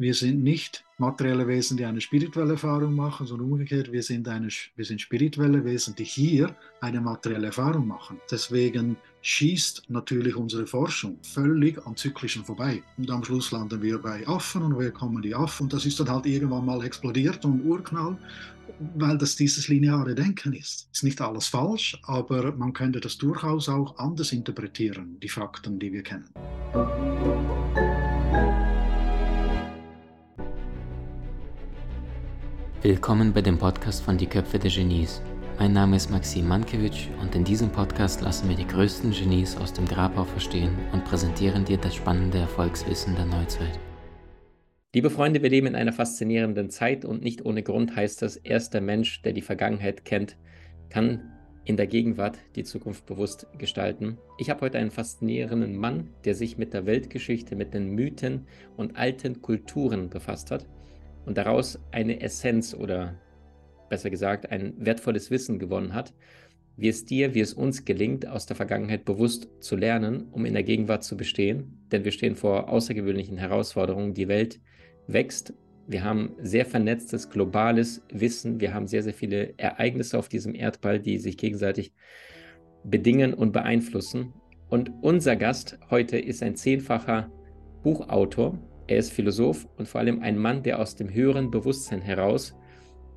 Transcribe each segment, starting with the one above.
Wir sind nicht materielle Wesen, die eine spirituelle Erfahrung machen, sondern umgekehrt, wir sind, eine, wir sind spirituelle Wesen, die hier eine materielle Erfahrung machen. Deswegen schießt natürlich unsere Forschung völlig an Zyklischen vorbei. Und am Schluss landen wir bei Affen und woher kommen die Affen? Und das ist dann halt irgendwann mal explodiert und Urknall, weil das dieses lineare Denken ist. Ist nicht alles falsch, aber man könnte das durchaus auch anders interpretieren, die Fakten, die wir kennen. Willkommen bei dem Podcast von Die Köpfe der Genies. Mein Name ist Maxim Mankewitsch und in diesem Podcast lassen wir die größten Genies aus dem Grabau verstehen und präsentieren dir das spannende Erfolgswissen der Neuzeit. Liebe Freunde, wir leben in einer faszinierenden Zeit und nicht ohne Grund heißt das, erst der Mensch, der die Vergangenheit kennt, kann in der Gegenwart die Zukunft bewusst gestalten. Ich habe heute einen faszinierenden Mann, der sich mit der Weltgeschichte, mit den Mythen und alten Kulturen befasst hat und daraus eine Essenz oder besser gesagt ein wertvolles Wissen gewonnen hat, wie es dir, wie es uns gelingt, aus der Vergangenheit bewusst zu lernen, um in der Gegenwart zu bestehen. Denn wir stehen vor außergewöhnlichen Herausforderungen. Die Welt wächst. Wir haben sehr vernetztes globales Wissen. Wir haben sehr, sehr viele Ereignisse auf diesem Erdball, die sich gegenseitig bedingen und beeinflussen. Und unser Gast heute ist ein zehnfacher Buchautor, er ist Philosoph und vor allem ein Mann, der aus dem höheren Bewusstsein heraus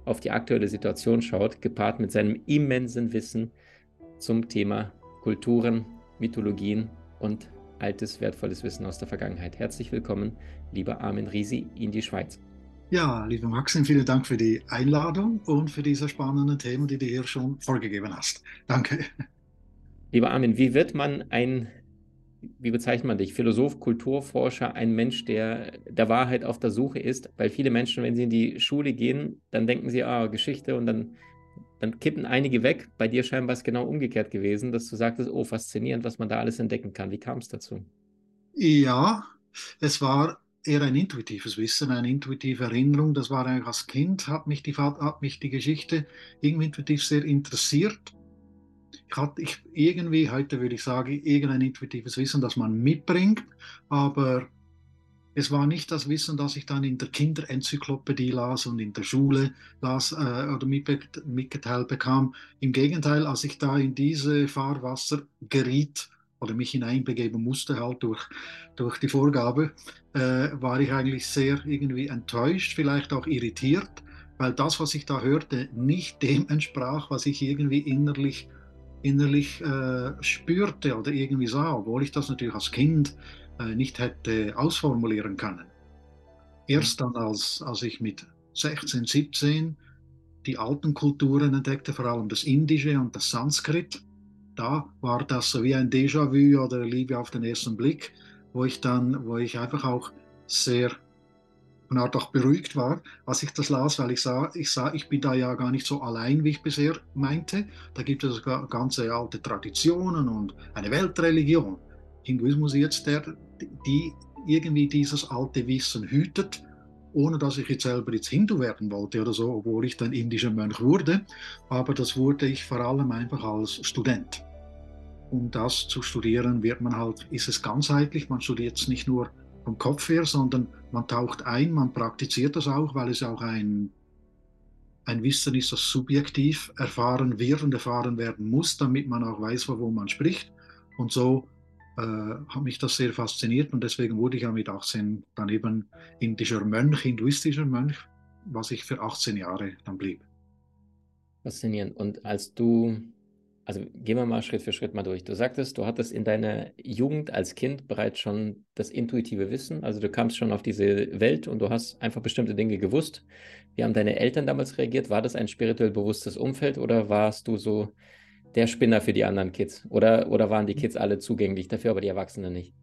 auf die aktuelle Situation schaut, gepaart mit seinem immensen Wissen zum Thema Kulturen, Mythologien und altes, wertvolles Wissen aus der Vergangenheit. Herzlich willkommen, lieber Armin Risi, in die Schweiz. Ja, lieber Maxim, vielen Dank für die Einladung und für diese spannenden Themen, die du hier schon vorgegeben hast. Danke. Lieber Armin, wie wird man ein wie bezeichnet man dich? Philosoph, Kulturforscher, ein Mensch, der der Wahrheit auf der Suche ist, weil viele Menschen, wenn sie in die Schule gehen, dann denken sie, ah, Geschichte und dann, dann kippen einige weg. Bei dir scheinbar ist genau umgekehrt gewesen, dass du sagtest, oh, faszinierend, was man da alles entdecken kann. Wie kam es dazu? Ja, es war eher ein intuitives Wissen, eine intuitive Erinnerung. Das war eigentlich als Kind, hat mich die, hat mich die Geschichte irgendwie intuitiv sehr interessiert hatte ich irgendwie, heute würde ich sagen, irgendein intuitives Wissen, das man mitbringt, aber es war nicht das Wissen, das ich dann in der Kinderenzyklopädie las und in der Schule las äh, oder mitgeteilt bekam. Im Gegenteil, als ich da in diese Fahrwasser geriet oder mich hineinbegeben musste, halt durch, durch die Vorgabe, äh, war ich eigentlich sehr irgendwie enttäuscht, vielleicht auch irritiert, weil das, was ich da hörte, nicht dem entsprach, was ich irgendwie innerlich innerlich äh, spürte oder irgendwie sah, obwohl ich das natürlich als Kind äh, nicht hätte ausformulieren können. Erst dann, als, als ich mit 16, 17 die alten Kulturen entdeckte, vor allem das Indische und das Sanskrit, da war das so wie ein Déjà-vu oder Liebe auf den ersten Blick, wo ich dann, wo ich einfach auch sehr Art auch beruhigt war, als ich das las, weil ich sah, ich sah, ich bin da ja gar nicht so allein, wie ich bisher meinte. Da gibt es ganze alte Traditionen und eine Weltreligion. Hinduismus jetzt der, die irgendwie dieses alte Wissen hütet, ohne dass ich jetzt selber jetzt Hindu werden wollte oder so, obwohl ich dann indischer Mönch wurde. Aber das wurde ich vor allem einfach als Student. Um das zu studieren, wird man halt, ist es ganzheitlich. Man studiert es nicht nur vom Kopf her, sondern man taucht ein, man praktiziert das auch, weil es auch ein, ein Wissen ist, das subjektiv erfahren wird und erfahren werden muss, damit man auch weiß, wovon man spricht. Und so äh, hat mich das sehr fasziniert und deswegen wurde ich ja mit 18 dann eben indischer Mönch, hinduistischer Mönch, was ich für 18 Jahre dann blieb. Faszinierend. Und als du also gehen wir mal Schritt für Schritt mal durch. Du sagtest, du hattest in deiner Jugend als Kind bereits schon das intuitive Wissen. Also du kamst schon auf diese Welt und du hast einfach bestimmte Dinge gewusst. Wie haben deine Eltern damals reagiert? War das ein spirituell bewusstes Umfeld oder warst du so der Spinner für die anderen Kids? Oder, oder waren die Kids alle zugänglich dafür, aber die Erwachsenen nicht?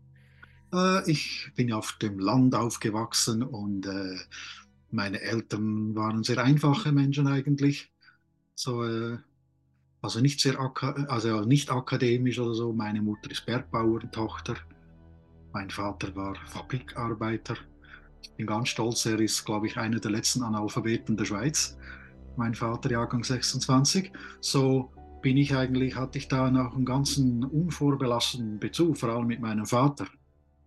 Äh, ich bin auf dem Land aufgewachsen und äh, meine Eltern waren sehr einfache Menschen eigentlich. So, äh, also nicht sehr also nicht akademisch oder so. Meine Mutter ist Bergbauerntochter. Mein Vater war Fabrikarbeiter. Ich bin ganz stolz, er ist, glaube ich, einer der letzten Analphabeten der Schweiz. Mein Vater, Jahrgang 26. So bin ich eigentlich, hatte ich da noch einen ganzen unvorbelassenen Bezug, vor allem mit meinem Vater.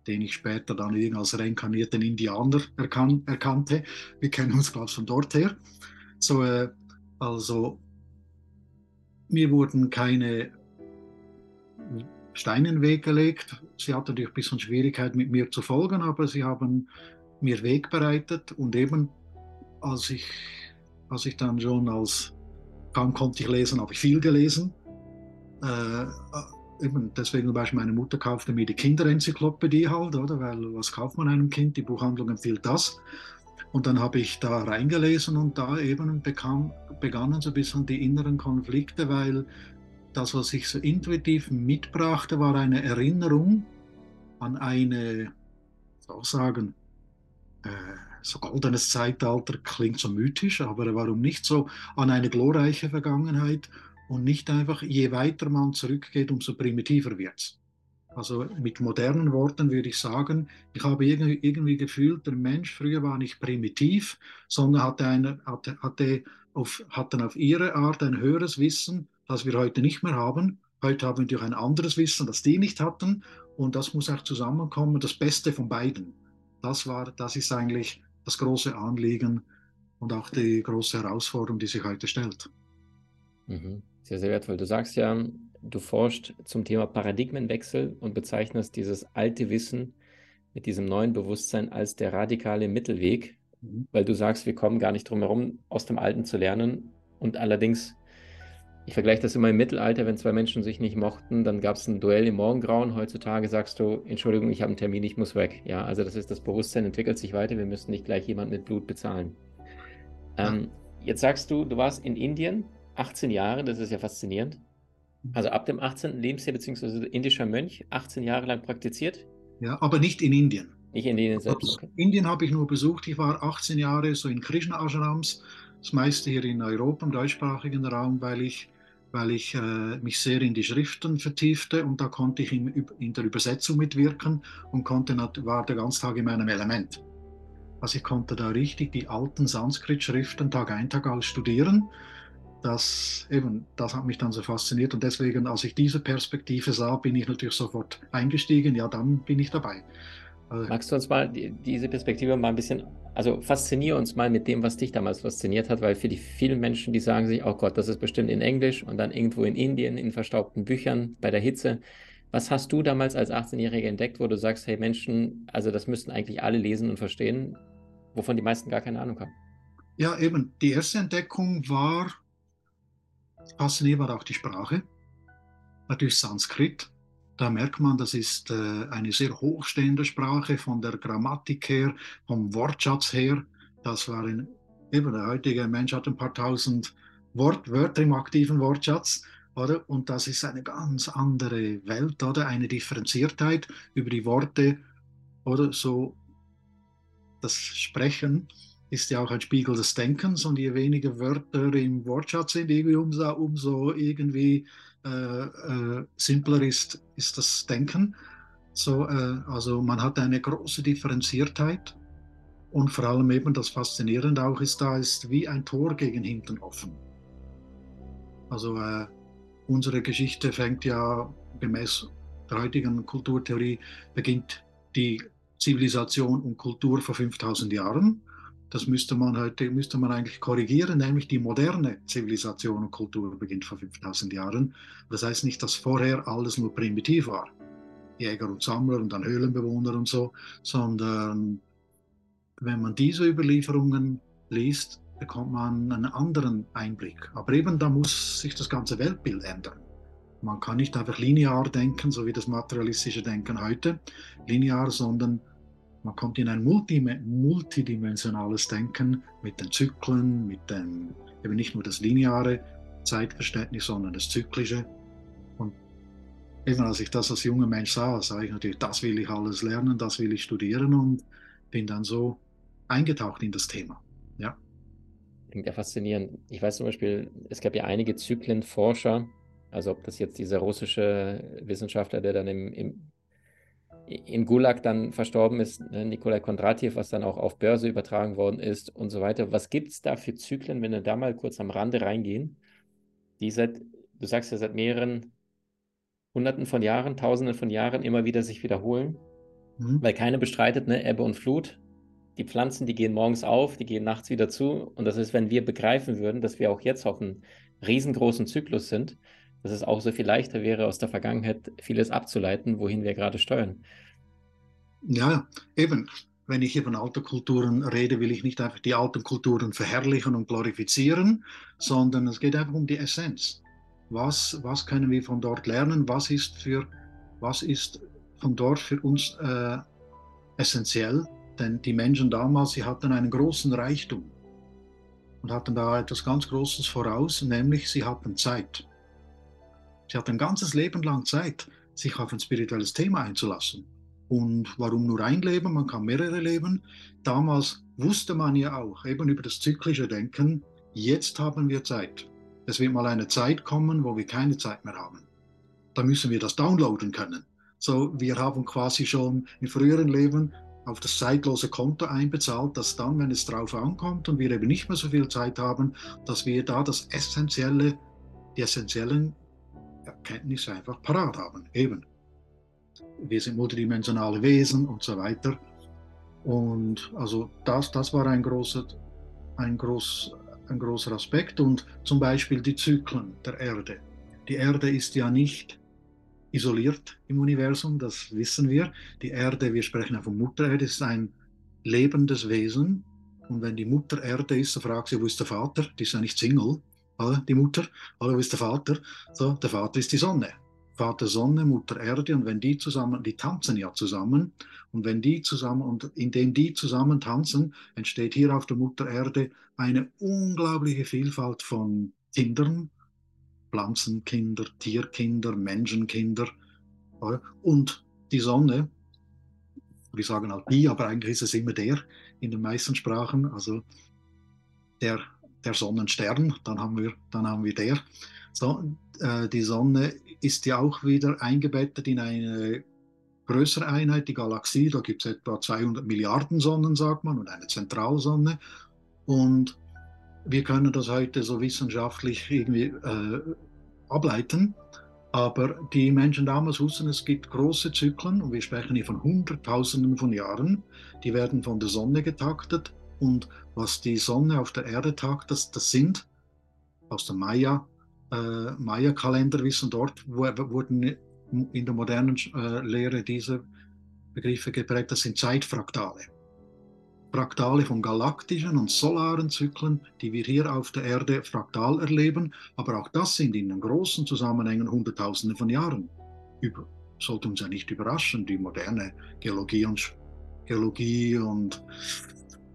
den ich später dann als reinkarnierten Indianer erkan erkannte. Wir kennen uns, glaube ich, von dort her. So, äh, also, mir wurden keine Steine in den Weg gelegt. Sie hatten natürlich ein bisschen Schwierigkeit mit mir zu folgen, aber sie haben mir Weg bereitet und eben als ich, als ich dann schon als kaum konnte ich lesen, habe ich viel gelesen. Äh, eben deswegen zum Beispiel meine Mutter kaufte mir die Kinderenzyklopädie halt, oder? Weil was kauft man einem Kind? Die Buchhandlung empfiehlt das. Und dann habe ich da reingelesen und da eben bekam, begannen so ein bisschen die inneren Konflikte, weil das, was ich so intuitiv mitbrachte, war eine Erinnerung an eine, soll sagen, äh, so goldenes Zeitalter klingt so mythisch, aber warum nicht so an eine glorreiche Vergangenheit und nicht einfach, je weiter man zurückgeht, umso primitiver wird es. Also mit modernen Worten würde ich sagen, ich habe irgendwie, irgendwie gefühlt, der Mensch früher war nicht primitiv, sondern hatte, eine, hatte, hatte, auf, hatten auf ihre Art ein höheres Wissen, das wir heute nicht mehr haben. Heute haben wir natürlich ein anderes Wissen, das die nicht hatten. Und das muss auch zusammenkommen, das Beste von beiden. Das, war, das ist eigentlich das große Anliegen und auch die große Herausforderung, die sich heute stellt. Mhm. Sehr, sehr wertvoll. Du sagst ja, du forschst zum Thema Paradigmenwechsel und bezeichnest dieses alte Wissen mit diesem neuen Bewusstsein als der radikale Mittelweg, mhm. weil du sagst, wir kommen gar nicht drum herum, aus dem Alten zu lernen und allerdings ich vergleiche das immer im Mittelalter, wenn zwei Menschen sich nicht mochten, dann gab es ein Duell im Morgengrauen. Heutzutage sagst du, Entschuldigung, ich habe einen Termin, ich muss weg. Ja, also das ist das Bewusstsein, entwickelt sich weiter, wir müssen nicht gleich jemand mit Blut bezahlen. Ähm, jetzt sagst du, du warst in Indien 18 Jahre, das ist ja faszinierend. Also ab dem 18. Lebensjahr beziehungsweise indischer Mönch, 18 Jahre lang praktiziert? Ja, aber nicht in Indien. Nicht in Indien selbst. Okay. Indien habe ich nur besucht. Ich war 18 Jahre so in Krishna Ashrams, das meiste hier in Europa, im deutschsprachigen Raum, weil ich weil ich äh, mich sehr in die Schriften vertiefte und da konnte ich in, in der Übersetzung mitwirken und konnte, war der ganze Tag in meinem Element. Also ich konnte da richtig die alten Sanskrit-Schriften Tag ein, Tag aus studieren. Das, eben, das hat mich dann so fasziniert und deswegen, als ich diese Perspektive sah, bin ich natürlich sofort eingestiegen. Ja, dann bin ich dabei. Also Magst du uns mal die, diese Perspektive mal ein bisschen, also fasziniere uns mal mit dem, was dich damals fasziniert hat, weil für die vielen Menschen, die sagen sich, oh Gott, das ist bestimmt in Englisch und dann irgendwo in Indien, in verstaubten Büchern, bei der Hitze. Was hast du damals als 18-Jähriger entdeckt, wo du sagst, hey Menschen, also das müssten eigentlich alle lesen und verstehen, wovon die meisten gar keine Ahnung haben? Ja, eben. Die erste Entdeckung war, faszinierend war auch die Sprache. Natürlich Sanskrit. Da merkt man, das ist äh, eine sehr hochstehende Sprache von der Grammatik her, vom Wortschatz her. Das war ein, eben der heutige Mensch hat ein paar tausend Wort, Wörter im aktiven Wortschatz. Oder? Und das ist eine ganz andere Welt, oder? Eine Differenziertheit über die Worte oder so. Das Sprechen ist ja auch ein Spiegel des Denkens und je weniger Wörter im Wortschatz sind, umso, umso irgendwie äh, äh, simpler ist, ist das Denken. So, äh, also man hat eine große Differenziertheit und vor allem eben das Faszinierende auch ist, da ist wie ein Tor gegen hinten offen. Also äh, unsere Geschichte fängt ja gemäß der heutigen Kulturtheorie, beginnt die Zivilisation und Kultur vor 5000 Jahren das müsste man heute, müsste man eigentlich korrigieren, nämlich die moderne Zivilisation und Kultur beginnt vor 5000 Jahren. Das heißt nicht, dass vorher alles nur primitiv war. Jäger und Sammler und dann Höhlenbewohner und so, sondern wenn man diese Überlieferungen liest, bekommt man einen anderen Einblick. Aber eben da muss sich das ganze Weltbild ändern. Man kann nicht einfach linear denken, so wie das materialistische Denken heute, linear, sondern man kommt in ein multidimensionales Denken mit den Zyklen, mit dem, eben nicht nur das lineare Zeitverständnis, sondern das zyklische. Und eben als ich das als junger Mensch sah, sah ich natürlich, das will ich alles lernen, das will ich studieren und bin dann so eingetaucht in das Thema. Ja. Klingt ja faszinierend. Ich weiß zum Beispiel, es gab ja einige Zyklenforscher, also ob das jetzt dieser russische Wissenschaftler, der dann im, im in Gulag dann verstorben ist, ne, Nikolai Kondratiev, was dann auch auf Börse übertragen worden ist und so weiter. Was gibt es da für Zyklen, wenn wir da mal kurz am Rande reingehen, die seit, du sagst ja seit mehreren Hunderten von Jahren, Tausenden von Jahren immer wieder sich wiederholen? Mhm. Weil keiner bestreitet, ne, Ebbe und Flut. Die Pflanzen, die gehen morgens auf, die gehen nachts wieder zu. Und das ist, wenn wir begreifen würden, dass wir auch jetzt auf einem riesengroßen Zyklus sind, dass es auch so viel leichter wäre, aus der Vergangenheit vieles abzuleiten, wohin wir gerade steuern. Ja, eben. Wenn ich über alte Kulturen rede, will ich nicht einfach die alten Kulturen verherrlichen und glorifizieren, sondern es geht einfach um die Essenz. Was, was können wir von dort lernen? Was ist, für, was ist von dort für uns äh, essentiell? Denn die Menschen damals, sie hatten einen großen Reichtum und hatten da etwas ganz Großes voraus, nämlich sie hatten Zeit. Sie hatten ein ganzes Leben lang Zeit, sich auf ein spirituelles Thema einzulassen. Und warum nur ein Leben? Man kann mehrere leben. Damals wusste man ja auch eben über das zyklische Denken, jetzt haben wir Zeit. Es wird mal eine Zeit kommen, wo wir keine Zeit mehr haben. Da müssen wir das downloaden können. So, wir haben quasi schon im früheren Leben auf das zeitlose Konto einbezahlt, dass dann, wenn es drauf ankommt und wir eben nicht mehr so viel Zeit haben, dass wir da das Essentielle, die essentiellen Erkenntnisse einfach parat haben. Eben. Wir sind multidimensionale Wesen und so weiter. Und also das, das war ein großer, ein, groß, ein großer Aspekt. Und zum Beispiel die Zyklen der Erde. Die Erde ist ja nicht isoliert im Universum, das wissen wir. Die Erde, wir sprechen ja von Mutter Erde, ist ein lebendes Wesen. Und wenn die Mutter Erde ist, dann fragt sie, wo ist der Vater? Die ist ja nicht Single die Mutter, oder wo ist der Vater? So, der Vater ist die Sonne. Vater Sonne, Mutter Erde. Und wenn die zusammen, die tanzen ja zusammen. Und wenn die zusammen und indem die zusammen tanzen, entsteht hier auf der Mutter Erde eine unglaubliche Vielfalt von Kindern, Pflanzenkinder, Tierkinder, Menschenkinder. Und die Sonne, wir sagen halt die, aber eigentlich ist es immer der in den meisten Sprachen, also der der Sonnenstern, dann haben wir, dann haben wir der. So, äh, die Sonne ist ja auch wieder eingebettet in eine größere Einheit, die Galaxie. Da gibt es etwa 200 Milliarden Sonnen, sagt man, und eine Zentralsonne. Und wir können das heute so wissenschaftlich irgendwie äh, ableiten. Aber die Menschen damals wussten, es gibt große Zyklen, und wir sprechen hier von Hunderttausenden von Jahren, die werden von der Sonne getaktet und was die Sonne auf der Erde tagt, das, das sind aus dem Maya, äh, Maya-Kalender wissen, dort wurden in der modernen äh, Lehre diese Begriffe geprägt, das sind Zeitfraktale. Fraktale von galaktischen und solaren Zyklen, die wir hier auf der Erde fraktal erleben, aber auch das sind in den großen Zusammenhängen Hunderttausende von Jahren. Über, sollte uns ja nicht überraschen, die moderne Geologie und, Geologie und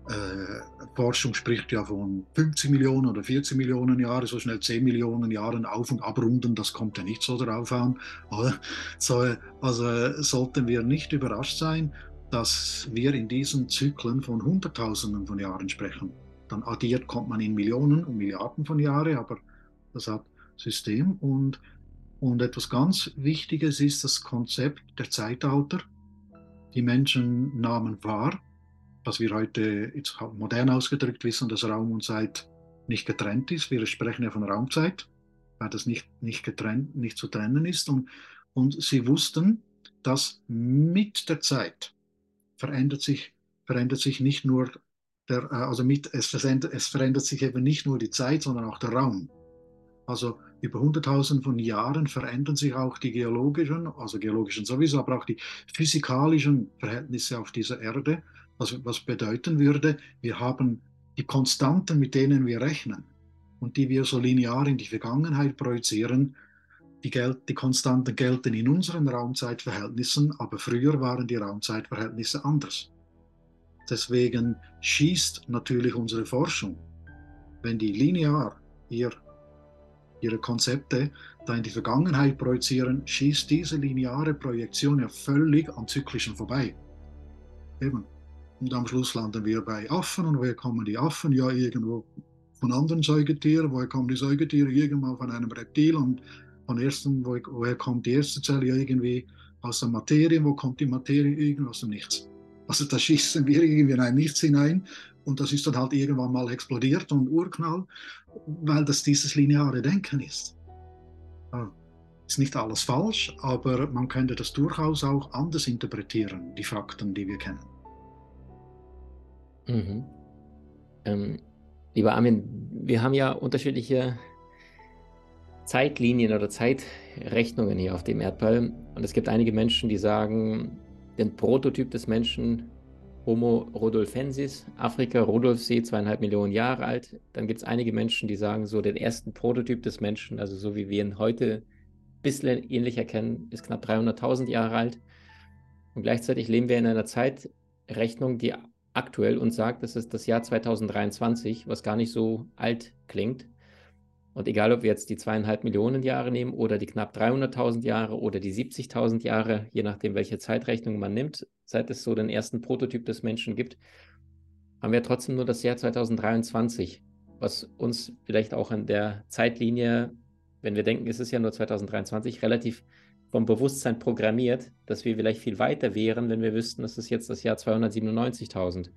äh, Forschung spricht ja von 50 Millionen oder 40 Millionen Jahren, so schnell 10 Millionen Jahren auf- und abrunden, das kommt ja nicht so darauf an. So, also sollten wir nicht überrascht sein, dass wir in diesen Zyklen von Hunderttausenden von Jahren sprechen. Dann addiert kommt man in Millionen und Milliarden von Jahren, aber das hat System. Und, und etwas ganz Wichtiges ist das Konzept der Zeitalter. Die Menschen nahmen wahr, was wir heute jetzt modern ausgedrückt wissen, dass Raum und Zeit nicht getrennt ist. Wir sprechen ja von Raumzeit, weil das nicht, nicht, getrennt, nicht zu trennen ist. Und, und sie wussten, dass mit der Zeit verändert sich, verändert sich nicht nur der, äh, also mit, es, verändert, es verändert sich eben nicht nur die Zeit, sondern auch der Raum. Also über hunderttausend von Jahren verändern sich auch die geologischen, also geologischen sowieso, aber auch die physikalischen Verhältnisse auf dieser Erde was, was bedeuten würde, wir haben die Konstanten, mit denen wir rechnen und die wir so linear in die Vergangenheit projizieren, die, Gel die Konstanten gelten in unseren Raumzeitverhältnissen, aber früher waren die Raumzeitverhältnisse anders. Deswegen schießt natürlich unsere Forschung, wenn die linear ihr, ihre Konzepte da in die Vergangenheit projizieren, schießt diese lineare Projektion ja völlig am Zyklischen vorbei. Eben. Und am Schluss landen wir bei Affen. Und woher kommen die Affen? Ja, irgendwo von anderen Säugetieren. Woher kommen die Säugetiere? Irgendwo von einem Reptil. Und von ersten, woher kommt die erste Zelle? Ja, irgendwie aus der Materie. Wo kommt die Materie? Irgendwo aus dem Nichts. Also da schießen wir irgendwie in ein Nichts hinein. Und das ist dann halt irgendwann mal explodiert und Urknall, weil das dieses lineare Denken ist. Ist nicht alles falsch, aber man könnte das durchaus auch anders interpretieren, die Fakten, die wir kennen. Mhm. Ähm, lieber Armin, wir haben ja unterschiedliche Zeitlinien oder Zeitrechnungen hier auf dem Erdball. Und es gibt einige Menschen, die sagen, den Prototyp des Menschen Homo rudolfensis, Afrika, Rudolfsee, zweieinhalb Millionen Jahre alt. Dann gibt es einige Menschen, die sagen, so den ersten Prototyp des Menschen, also so wie wir ihn heute ein bisschen ähnlich erkennen, ist knapp 300.000 Jahre alt. Und gleichzeitig leben wir in einer Zeitrechnung, die aktuell uns sagt, das ist das Jahr 2023, was gar nicht so alt klingt. Und egal, ob wir jetzt die zweieinhalb Millionen Jahre nehmen oder die knapp 300.000 Jahre oder die 70.000 Jahre, je nachdem, welche Zeitrechnung man nimmt, seit es so den ersten Prototyp des Menschen gibt, haben wir trotzdem nur das Jahr 2023, was uns vielleicht auch an der Zeitlinie, wenn wir denken, es ist ja nur 2023, relativ vom Bewusstsein programmiert, dass wir vielleicht viel weiter wären, wenn wir wüssten, es ist jetzt das Jahr 297.000.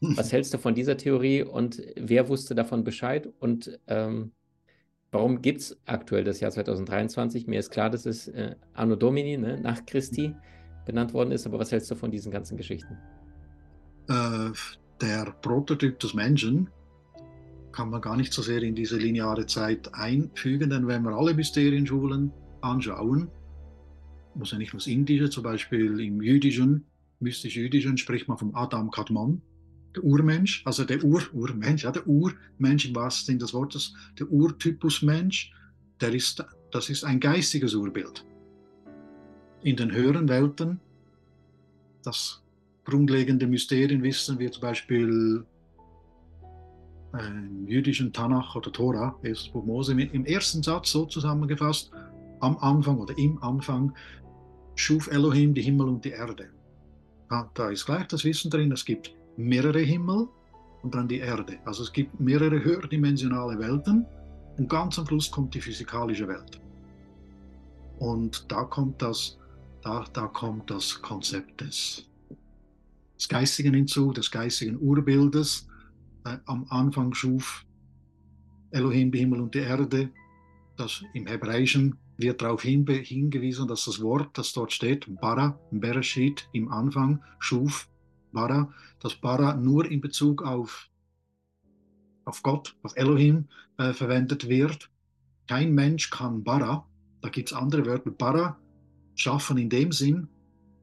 Was hältst du von dieser Theorie und wer wusste davon Bescheid und ähm, warum gibt es aktuell das Jahr 2023? Mir ist klar, dass es äh, Anno Domini, ne, nach Christi, benannt worden ist, aber was hältst du von diesen ganzen Geschichten? Äh, der Prototyp des Menschen kann man gar nicht so sehr in diese lineare Zeit einfügen, denn wenn wir alle Mysterienschulen anschauen, muss ja nicht nur das Indische, zum Beispiel im Jüdischen, mystisch-jüdischen spricht man vom Adam Kadmon, der Urmensch, also der Ur, Urmensch, ja, der Urmensch im wahrsten Sinne des Wortes, der Urtypus Mensch, der ist, das ist ein geistiges Urbild. In den höheren Welten, das grundlegende Mysterien wissen wir zum Beispiel im jüdischen Tanach oder Tora, erstes Buch Mose, im ersten Satz so zusammengefasst, am Anfang oder im Anfang schuf Elohim die Himmel und die Erde. Ja, da ist gleich das Wissen drin, es gibt mehrere Himmel und dann die Erde. Also es gibt mehrere höherdimensionale Welten und ganz am Schluss kommt die physikalische Welt. Und da kommt das, da, da kommt das Konzept des, des Geistigen hinzu, des geistigen Urbildes. Äh, am Anfang schuf Elohim die Himmel und die Erde. Das im Hebräischen wird darauf hingewiesen, dass das Wort, das dort steht, Bara, Bereshit, im Anfang schuf Bara, dass Bara nur in Bezug auf, auf Gott, auf Elohim äh, verwendet wird. Kein Mensch kann Bara, da gibt es andere Wörter, Bara schaffen in dem Sinn,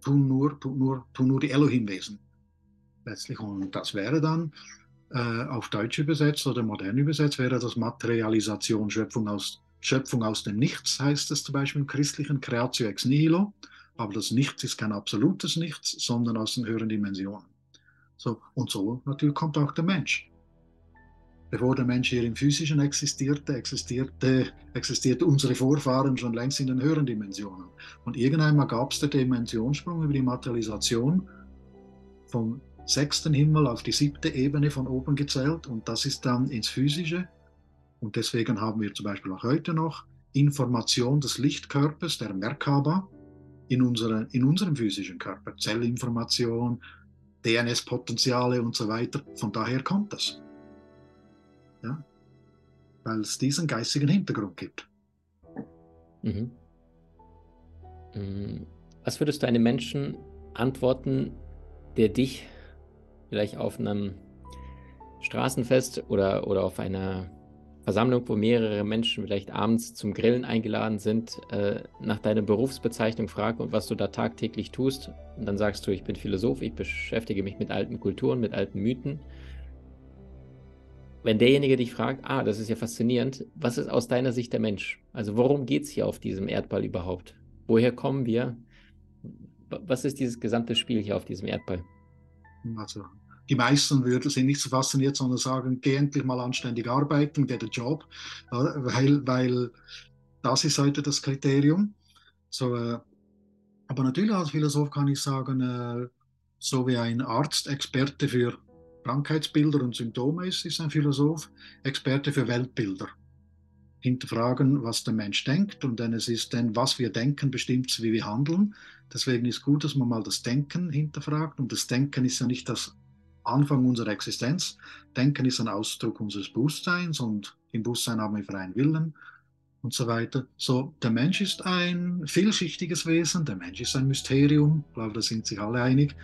tun nur, tun nur, tun nur die Elohim-Wesen. Letztlich, und das wäre dann äh, auf Deutsch übersetzt oder modern übersetzt, wäre das Materialisation, Schöpfung aus, Schöpfung aus dem Nichts, heißt es zum Beispiel im christlichen Creatio ex nihilo. Aber das Nichts ist kein absolutes Nichts, sondern aus den höheren Dimensionen. So, und so natürlich kommt auch der Mensch. Bevor der Mensch hier im Physischen existierte, existierte, existierte unsere Vorfahren schon längst in den höheren Dimensionen. Und irgendeinmal gab es den Dimensionssprung über die Materialisation vom sechsten Himmel auf die siebte Ebene von oben gezählt und das ist dann ins Physische. Und deswegen haben wir zum Beispiel auch heute noch Information des Lichtkörpers, der Merkaba, in, unsere, in unserem physischen Körper. Zellinformation, DNS-Potenziale und so weiter. Von daher kommt das. Ja? Weil es diesen geistigen Hintergrund gibt. Mhm. Mm, was würdest du einem Menschen antworten, der dich vielleicht auf einem Straßenfest oder, oder auf einer Versammlung, wo mehrere Menschen vielleicht abends zum Grillen eingeladen sind, äh, nach deiner Berufsbezeichnung fragt und was du da tagtäglich tust. Und dann sagst du, ich bin Philosoph, ich beschäftige mich mit alten Kulturen, mit alten Mythen. Wenn derjenige dich fragt, ah, das ist ja faszinierend, was ist aus deiner Sicht der Mensch? Also worum geht es hier auf diesem Erdball überhaupt? Woher kommen wir? Was ist dieses gesamte Spiel hier auf diesem Erdball? Also die meisten würden, sind nicht so fasziniert, sondern sagen, geh endlich mal anständig arbeiten, get a job, weil, weil das ist heute das Kriterium. So, äh, aber natürlich als Philosoph kann ich sagen, äh, so wie ein Arzt Experte für Krankheitsbilder und Symptome ist, ist ein Philosoph Experte für Weltbilder. Hinterfragen, was der Mensch denkt und denn es ist denn, was wir denken, bestimmt, wie wir handeln. Deswegen ist gut, dass man mal das Denken hinterfragt und das Denken ist ja nicht das Anfang unserer Existenz. Denken ist ein Ausdruck unseres Bewusstseins und im Bewusstsein haben wir freien Willen. und so weiter. So, der Mensch ist ein vielschichtiges Wesen, der Mensch ist ein Mysterium, ich glaube, da sind sich alle einig.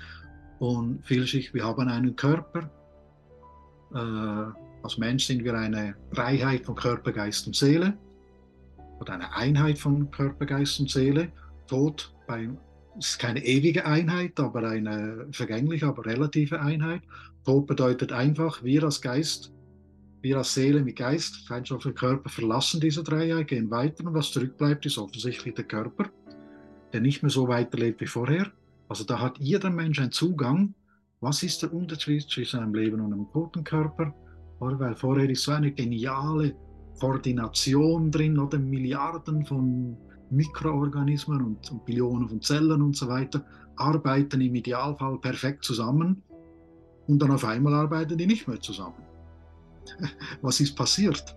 Und vielschichtig, wir haben einen Körper. Äh, als Mensch sind wir eine Dreiheit von Körper, Geist und Seele oder eine Einheit von Körper, Geist und Seele. Tod bei, ist keine ewige Einheit, aber eine vergängliche, aber relative Einheit. Tod bedeutet einfach, wir als Geist wir als Seele mit Geist, feinstofflicher Körper, verlassen diese Dreiheit, gehen weiter und was zurückbleibt, ist offensichtlich der Körper, der nicht mehr so weiterlebt wie vorher. Also da hat jeder Mensch einen Zugang. Was ist der Unterschied zwischen einem Leben und einem toten Körper? Weil vorher ist so eine geniale Koordination drin, oder Milliarden von Mikroorganismen und, Billionen von Zellen und so weiter arbeiten im Idealfall perfekt zusammen und dann auf einmal arbeiten die nicht mehr zusammen. Was ist passiert?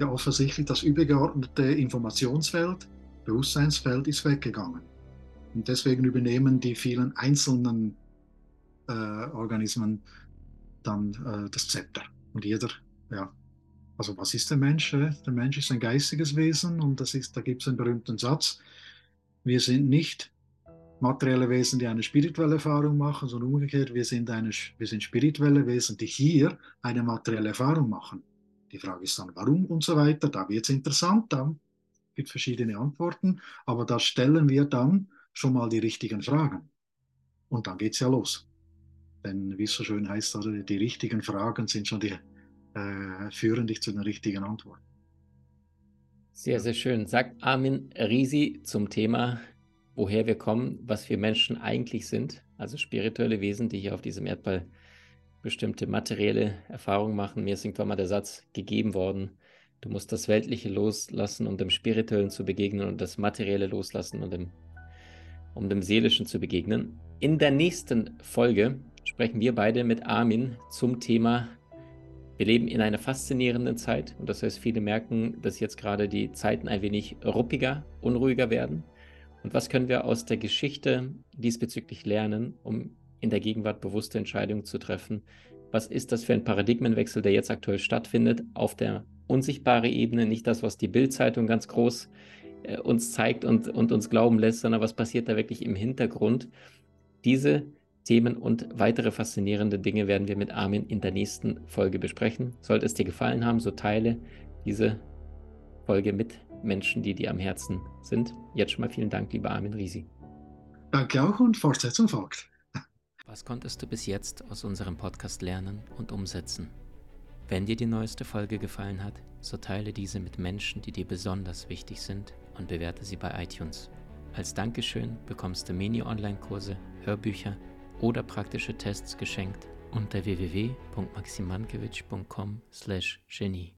Ja, offensichtlich das übergeordnete Informationsfeld, Bewusstseinsfeld ist weggegangen. Und deswegen übernehmen die vielen einzelnen äh, Organismen dann äh, das Zepter. Und jeder, ja, also was ist der Mensch? Der Mensch ist ein geistiges Wesen und das ist, da gibt es einen berühmten Satz. Wir sind nicht materielle Wesen, die eine spirituelle Erfahrung machen, sondern umgekehrt, wir sind, eine, wir sind spirituelle Wesen, die hier eine materielle Erfahrung machen. Die Frage ist dann, warum und so weiter. Da wird es interessant, da gibt es verschiedene Antworten, aber da stellen wir dann schon mal die richtigen Fragen. Und dann geht es ja los. Denn wie es so schön heißt, also die richtigen Fragen sind schon die, äh, führen dich zu den richtigen Antworten. Sehr, sehr schön. Sagt Armin Risi zum Thema woher wir kommen, was wir Menschen eigentlich sind, also spirituelle Wesen, die hier auf diesem Erdball bestimmte materielle Erfahrungen machen. Mir ist irgendwann mal der Satz gegeben worden, du musst das Weltliche loslassen, um dem Spirituellen zu begegnen und das Materielle loslassen, um dem, um dem Seelischen zu begegnen. In der nächsten Folge sprechen wir beide mit Armin zum Thema wir leben in einer faszinierenden Zeit und das heißt, viele merken, dass jetzt gerade die Zeiten ein wenig ruppiger, unruhiger werden. Und was können wir aus der Geschichte diesbezüglich lernen, um in der Gegenwart bewusste Entscheidungen zu treffen? Was ist das für ein Paradigmenwechsel, der jetzt aktuell stattfindet auf der unsichtbaren Ebene? Nicht das, was die Bildzeitung ganz groß äh, uns zeigt und, und uns glauben lässt, sondern was passiert da wirklich im Hintergrund? Diese Themen und weitere faszinierende Dinge werden wir mit Armin in der nächsten Folge besprechen. Sollte es dir gefallen haben, so teile diese Folge mit Menschen, die dir am Herzen sind. Jetzt schon mal vielen Dank, lieber Armin Risi. Danke auch und Fortsetzung folgt. Was konntest du bis jetzt aus unserem Podcast lernen und umsetzen? Wenn dir die neueste Folge gefallen hat, so teile diese mit Menschen, die dir besonders wichtig sind und bewerte sie bei iTunes. Als Dankeschön bekommst du Mini-Online-Kurse, Hörbücher oder praktische Tests geschenkt unter www.maximankiewicz.com/genie.